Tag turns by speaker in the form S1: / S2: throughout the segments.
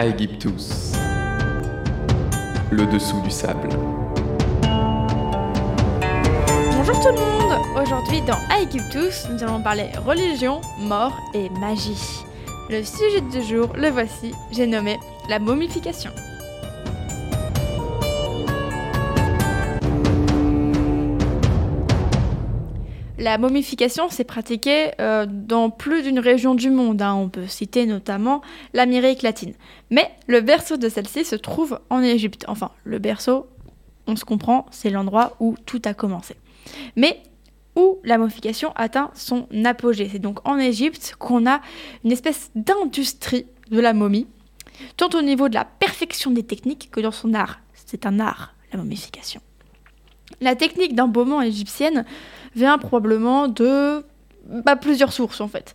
S1: Aegyptus. Le dessous du sable.
S2: Bonjour tout le monde Aujourd'hui dans Aegyptus, nous allons parler religion, mort et magie. Le sujet du jour, le voici, j'ai nommé la momification. La momification s'est pratiquée euh, dans plus d'une région du monde. hein. On peut citer notamment l'Amérique latine. Mais le berceau de celle-ci se trouve en Égypte. Enfin, le berceau, on se comprend, c'est l'endroit où tout a commencé. Mais où la momification atteint son apogée. C'est donc en Égypte qu'on a une espèce d'industrie de la momie, tant au niveau de la perfection des techniques que dans son art. C'est un art, la momification. La technique d'embaumement égyptienne vient probablement de bah, plusieurs sources en fait.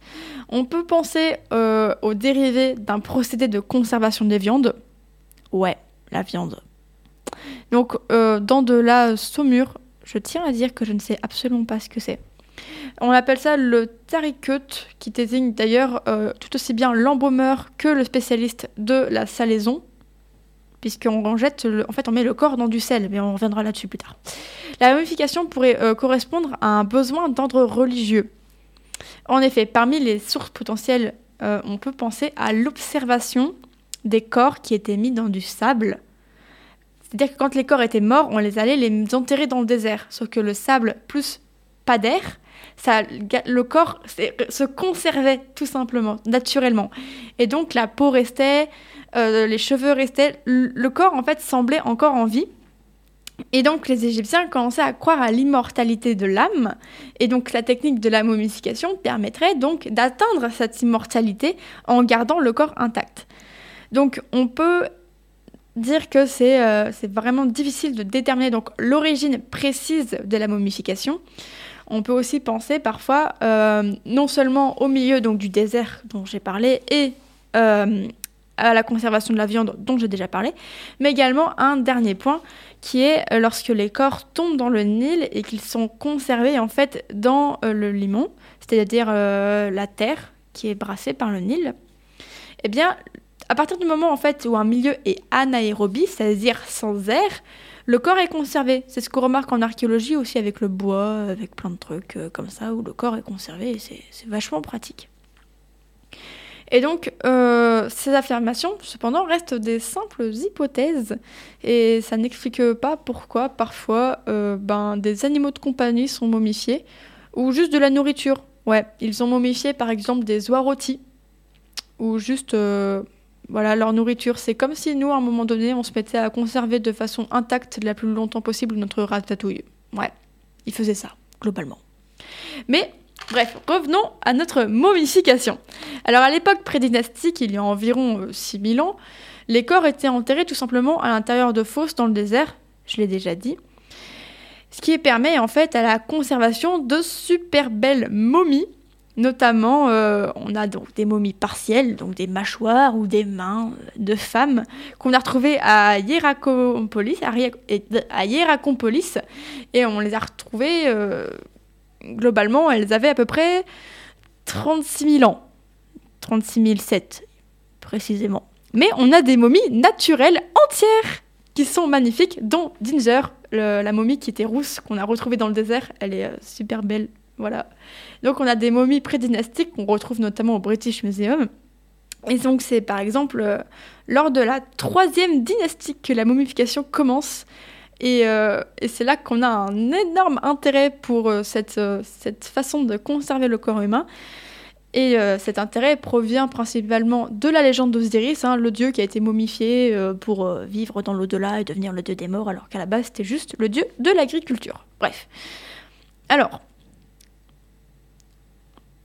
S2: On peut penser euh, aux dérivés d'un procédé de conservation des viandes. Ouais, la viande. Donc euh, dans de la saumure, je tiens à dire que je ne sais absolument pas ce que c'est. On appelle ça le tarikut, qui désigne d'ailleurs euh, tout aussi bien l'embaumeur que le spécialiste de la salaison, puisqu'on jette, en fait, on met le corps dans du sel, mais on reviendra là-dessus plus tard. La momification pourrait euh, correspondre à un besoin d'ordre religieux. En effet, parmi les sources potentielles, euh, on peut penser à l'observation des corps qui étaient mis dans du sable. C'est-à-dire que quand les corps étaient morts, on les allait les enterrer dans le désert. Sauf que le sable plus pas d'air, ça, le corps se conservait tout simplement, naturellement. Et donc la peau restait, euh, les cheveux restaient, le corps en fait semblait encore en vie. Et donc les Égyptiens commençaient à croire à l'immortalité de l'âme. Et donc la technique de la momification permettrait donc d'atteindre cette immortalité en gardant le corps intact. Donc on peut dire que c'est euh, vraiment difficile de déterminer donc l'origine précise de la momification. On peut aussi penser parfois euh, non seulement au milieu donc du désert dont j'ai parlé et à la conservation de la viande dont j'ai déjà parlé, mais également un dernier point qui est euh, lorsque les corps tombent dans le Nil et qu'ils sont conservés en fait dans euh, le limon, c'est-à-dire euh, la terre qui est brassée par le Nil. Eh bien, à partir du moment en fait où un milieu est anaérobie, c'est-à-dire sans air, le corps est conservé. C'est ce qu'on remarque en archéologie aussi avec le bois, avec plein de trucs comme ça, où le corps est conservé et c'est vachement pratique. Et donc, euh, ces affirmations, cependant, restent des simples hypothèses et ça n'explique pas pourquoi parfois euh, ben, des animaux de compagnie sont momifiés ou juste de la nourriture. Ouais, ils ont momifié par exemple des oies rôties ou juste euh, voilà leur nourriture. C'est comme si nous, à un moment donné, on se mettait à conserver de façon intacte la plus longtemps possible notre ratatouille. Ouais, ils faisaient ça, globalement. Mais bref, revenons à notre momification. Alors à l'époque prédynastique, il y a environ euh, 6000 ans, les corps étaient enterrés tout simplement à l'intérieur de fosses dans le désert, je l'ai déjà dit. Ce qui permet en fait à la conservation de super belles momies. Notamment, euh, on a donc des momies partielles, donc des mâchoires ou des mains euh, de femmes qu'on a retrouvées à Hierakonpolis, à et- on les a retrouvées euh, globalement, elles avaient à peu près 36 000 ans. 36 007 précisément. Mais on a des momies naturelles entières qui sont magnifiques, dont Ginger, le- la momie qui était rousse, qu'on a retrouvée dans le désert. Elle est euh, super belle. Voilà. Donc on a des momies prédynastiques qu'on retrouve notamment au British Museum. Et donc c'est par exemple euh, lors de la troisième dynastie que la momification commence. Et, euh, et c'est là qu'on a un énorme intérêt pour cette façon de conserver le corps humain. Et euh, cet intérêt provient principalement de la légende d'Osiris, hein, le dieu qui a été momifié euh, pour euh, vivre dans l'au-delà et devenir le dieu des morts, alors qu'à la base c'était juste le dieu de l'agriculture. Bref. Alors,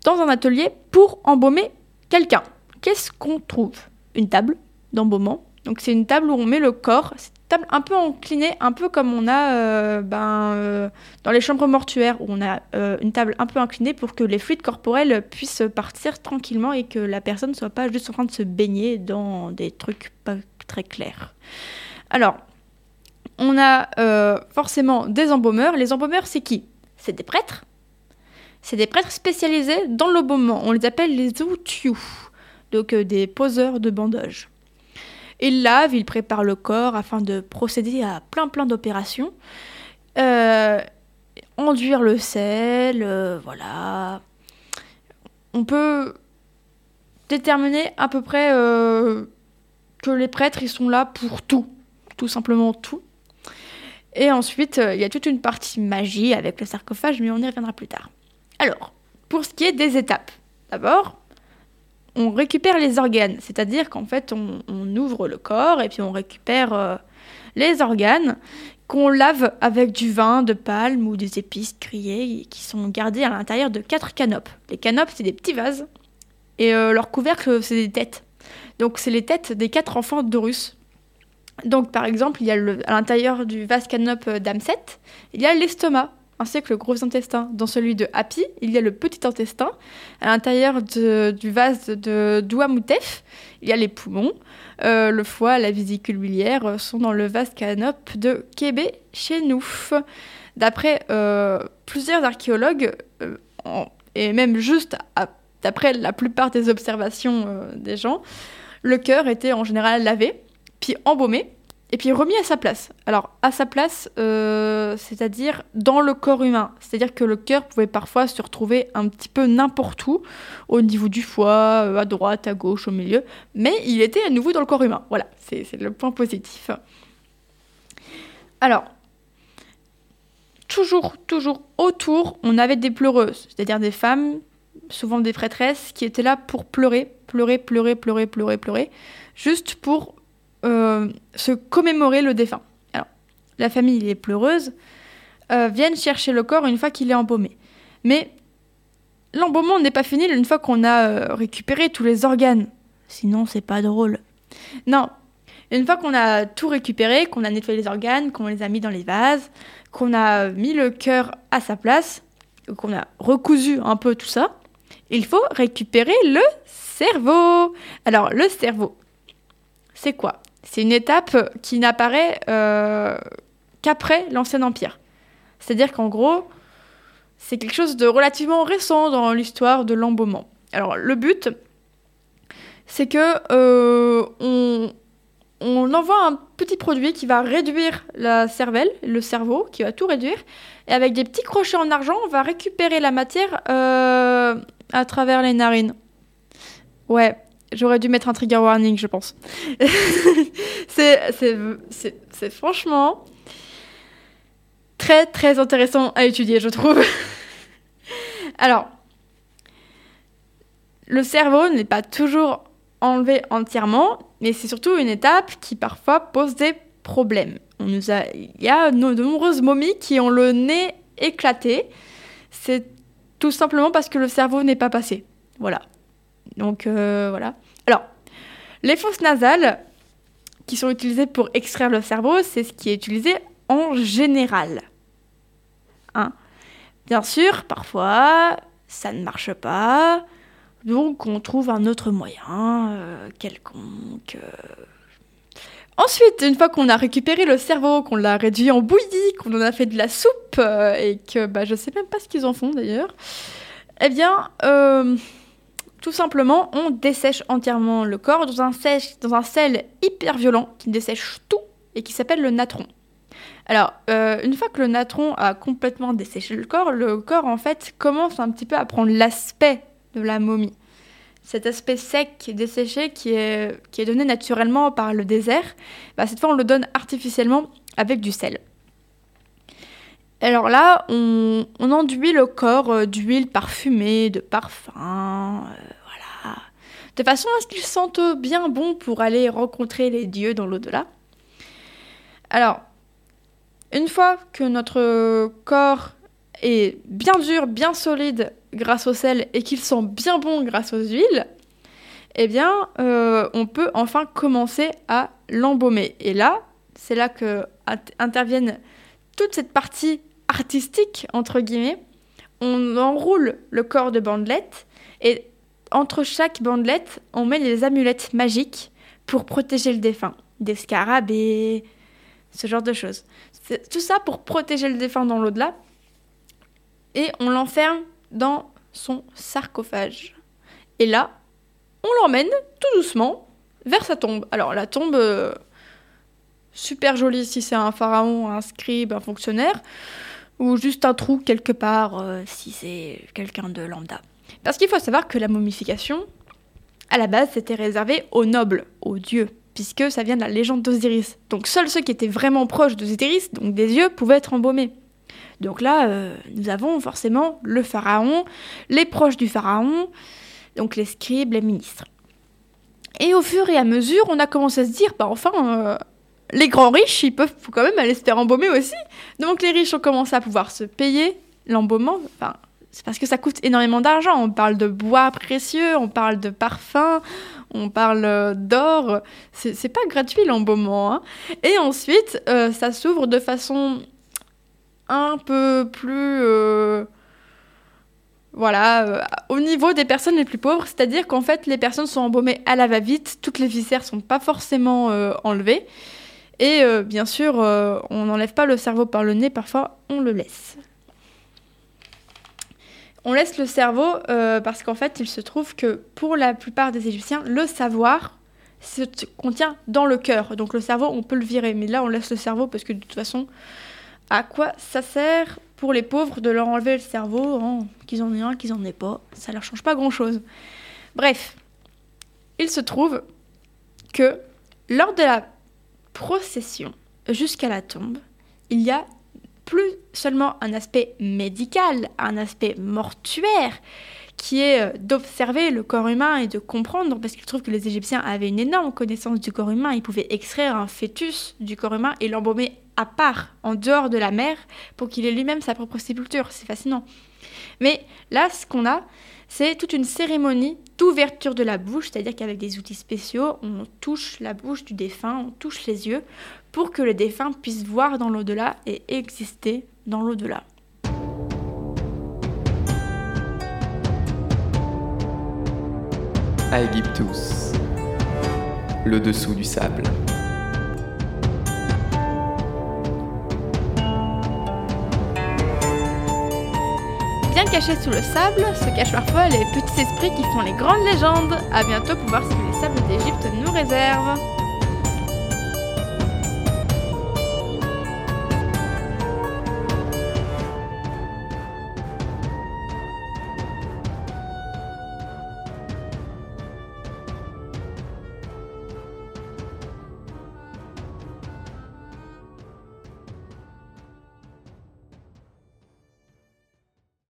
S2: dans un atelier pour embaumer quelqu'un, qu'est-ce qu'on trouve? Une table d'embaumement. Donc c'est une table où on met le corps. C'est une table un peu inclinée, un peu comme on a euh, ben, euh, dans les chambres mortuaires, où on a euh, une table un peu inclinée pour que les fluides corporels puissent partir tranquillement et que la personne ne soit pas juste en train de se baigner dans des trucs pas très clairs. Alors, on a forcément des embaumeurs. Les embaumeurs, c'est qui? C'est des prêtres. C'est des prêtres spécialisés dans l'embaumement. On les appelle les outhiou, donc des poseurs de bandage. Il lave, il prépare le corps afin de procéder à plein plein d'opérations. Euh, enduire le sel, euh, voilà. On peut déterminer à peu près euh, que les prêtres, ils sont là pour tout. Tout simplement tout. Et ensuite, il y a toute une partie magie avec le sarcophage, mais on y reviendra plus tard. Alors, pour ce qui est des étapes, d'abord, on récupère les organes, c'est-à-dire qu'en fait, on, ouvre le corps et puis on récupère euh, les organes qu'on lave avec du vin de palme ou des épices grillées qui sont gardées à l'intérieur de quatre canopes. Les canopes, c'est des petits vases et euh, leur couvercle, c'est des têtes. Donc, c'est les têtes des quatre enfants d'Horus. Donc, par exemple, il y a à l'intérieur du vase canope d'Amset, il y a l'estomac, ainsi que le gros intestin. Dans celui de Happy, il y a le petit intestin. À l'intérieur du vase de Douamoutef, il y a les poumons. Euh, le foie, la vésicule biliaire sont dans le vase canope de Québec chez nous. D'après euh, plusieurs archéologues, euh, et même juste d'après la plupart des observations des gens, le cœur était en général lavé, puis embaumé, et puis remis à sa place. Alors, à sa place, euh, c'est-à-dire dans le corps humain. C'est-à-dire que le cœur pouvait parfois se retrouver un petit peu n'importe où, au niveau du foie, euh, à droite, à gauche, au milieu, mais il était à nouveau dans le corps humain. Voilà, c'est le point positif. Alors, toujours, toujours autour, on avait des pleureuses, c'est-à-dire des femmes, souvent des prêtresses, qui étaient là pour pleurer, pleurer, pleurer, pleurer, pleurer, pleurer, juste pour se commémorer le défunt. Alors, la famille, les pleureuses, euh, viennent chercher le corps une fois qu'il est embaumé. Mais l'embaumement n'est pas fini une fois qu'on a euh, récupéré tous les organes. Sinon, c'est pas drôle. Non. Une fois qu'on a tout récupéré, qu'on a nettoyé les organes, qu'on les a mis dans les vases, qu'on a mis le cœur à sa place, qu'on a recousu un peu tout ça, il faut récupérer le cerveau. Alors, le cerveau, c'est quoi? C'est une étape qui n'apparaît euh, qu'après l'Ancien Empire. C'est-à-dire qu'en gros, c'est quelque chose de relativement récent dans l'histoire de l'embaumement. Alors, le but, c'est que euh, on, on envoie un petit produit qui va réduire la cervelle, le cerveau, qui va tout réduire. Et avec des petits crochets en argent, on va récupérer la matière euh, à travers les narines. Ouais, j'aurais dû mettre un trigger warning, je pense. c'est, franchement très très intéressant à étudier, je trouve. Alors, le cerveau n'est pas toujours enlevé entièrement, mais c'est surtout une étape qui parfois pose des problèmes. On nous a, il y a de nombreuses momies qui ont le nez éclaté. C'est tout simplement parce que le cerveau n'est pas passé. Voilà. Donc euh, voilà. Alors, les fosses nasales qui sont utilisées pour extraire le cerveau, c'est ce qui est utilisé en général. Hein. Bien sûr, parfois, ça ne marche pas. Donc on trouve un autre moyen euh, quelconque. euh. Ensuite, une fois qu'on a récupéré le cerveau, qu'on l'a réduit en bouillie, qu'on en a fait de la soupe, et que bah, je sais même pas ce qu'ils en font d'ailleurs, eh bien, tout simplement, on dessèche entièrement le corps dans un, sel hyper violent qui dessèche tout et qui s'appelle le natron. Alors, euh, une fois que le natron a complètement desséché le corps, le corps en fait commence un petit peu à prendre l'aspect de la momie. Cet aspect sec, desséché, qui est, qui est donné naturellement par le désert, bah, cette fois on le donne artificiellement avec du sel. Alors là, on, enduit le corps euh, d'huile parfumée, de parfum, euh, voilà. De façon à ce qu'il sente bien bon pour aller rencontrer les dieux dans l'au-delà. Alors, une fois que notre corps est bien dur, bien solide grâce au sel et qu'il sent bien bon grâce aux huiles, eh bien, euh, on peut enfin commencer à l'embaumer. Et là, c'est là que int- interviennent toute cette partie artistique, entre guillemets. On enroule le corps de bandelettes et entre chaque bandelette, on met des amulettes magiques pour protéger le défunt. Des scarabées, ce genre de choses. Tout ça pour protéger le défunt dans l'au-delà. Et on l'enferme dans son sarcophage. Et là, on l'emmène tout doucement vers sa tombe. Alors la tombe, euh, super jolie si c'est un pharaon, un scribe, un fonctionnaire, ou juste un trou quelque part euh, si c'est quelqu'un de lambda. Parce qu'il faut savoir que la momification, à la base, c'était réservé aux nobles, aux dieux, puisque ça vient de la légende d'Osiris. Donc seuls ceux qui étaient vraiment proches d'Osiris, donc des dieux, pouvaient être embaumés. Donc là, euh, nous avons forcément le pharaon, les proches du pharaon, donc les scribes, les ministres. Et au fur et à mesure, on a commencé à se dire, bah enfin, euh, les grands riches, ils peuvent quand même aller se faire embaumer aussi. Donc les riches ont commencé à pouvoir se payer l'embaumement. C'est parce que ça coûte énormément d'argent. On parle de bois précieux, on parle de parfums, on parle euh, d'or. C'est pas gratuit l'embaumement. Hein. Et ensuite, euh, ça s'ouvre de façon un peu plus voilà, euh, au niveau des personnes les plus pauvres, c'est-à-dire qu'en fait, les personnes sont embaumées à la va-vite, toutes les viscères sont pas forcément enlevées. Et euh, bien sûr, on n'enlève pas le cerveau par le nez, parfois on le laisse. On laisse le cerveau parce qu'en fait, il se trouve que pour la plupart des Égyptiens, le savoir se contient dans le cœur. Donc le cerveau, on peut le virer, mais là, on laisse le cerveau parce que de toute façon, à quoi ça sert pour les pauvres de leur enlever le cerveau, qu'ils en aient un, qu'ils en aient pas, ça leur change pas grand-chose. Bref, il se trouve que lors de la procession jusqu'à la tombe, il y a plus seulement un aspect médical, un aspect mortuaire, qui est euh, d'observer le corps humain et de comprendre, parce qu'il trouve que les Égyptiens avaient une énorme connaissance du corps humain, ils pouvaient extraire un fœtus du corps humain et l'embaumer à part, en dehors de la mer, pour qu'il ait lui-même sa propre sépulture. C'est fascinant. Mais là, ce qu'on a, c'est toute une cérémonie d'ouverture de la bouche, c'est-à-dire qu'avec des outils spéciaux, on touche la bouche du défunt, on touche les yeux, pour que le défunt puisse voir dans l'au-delà et exister dans l'au-delà.
S1: Aegyptus, le dessous du sable.
S2: Cachés sous le sable se cachent parfois les petits esprits qui font les grandes légendes. A bientôt pour voir ce que les sables d'Égypte nous réservent.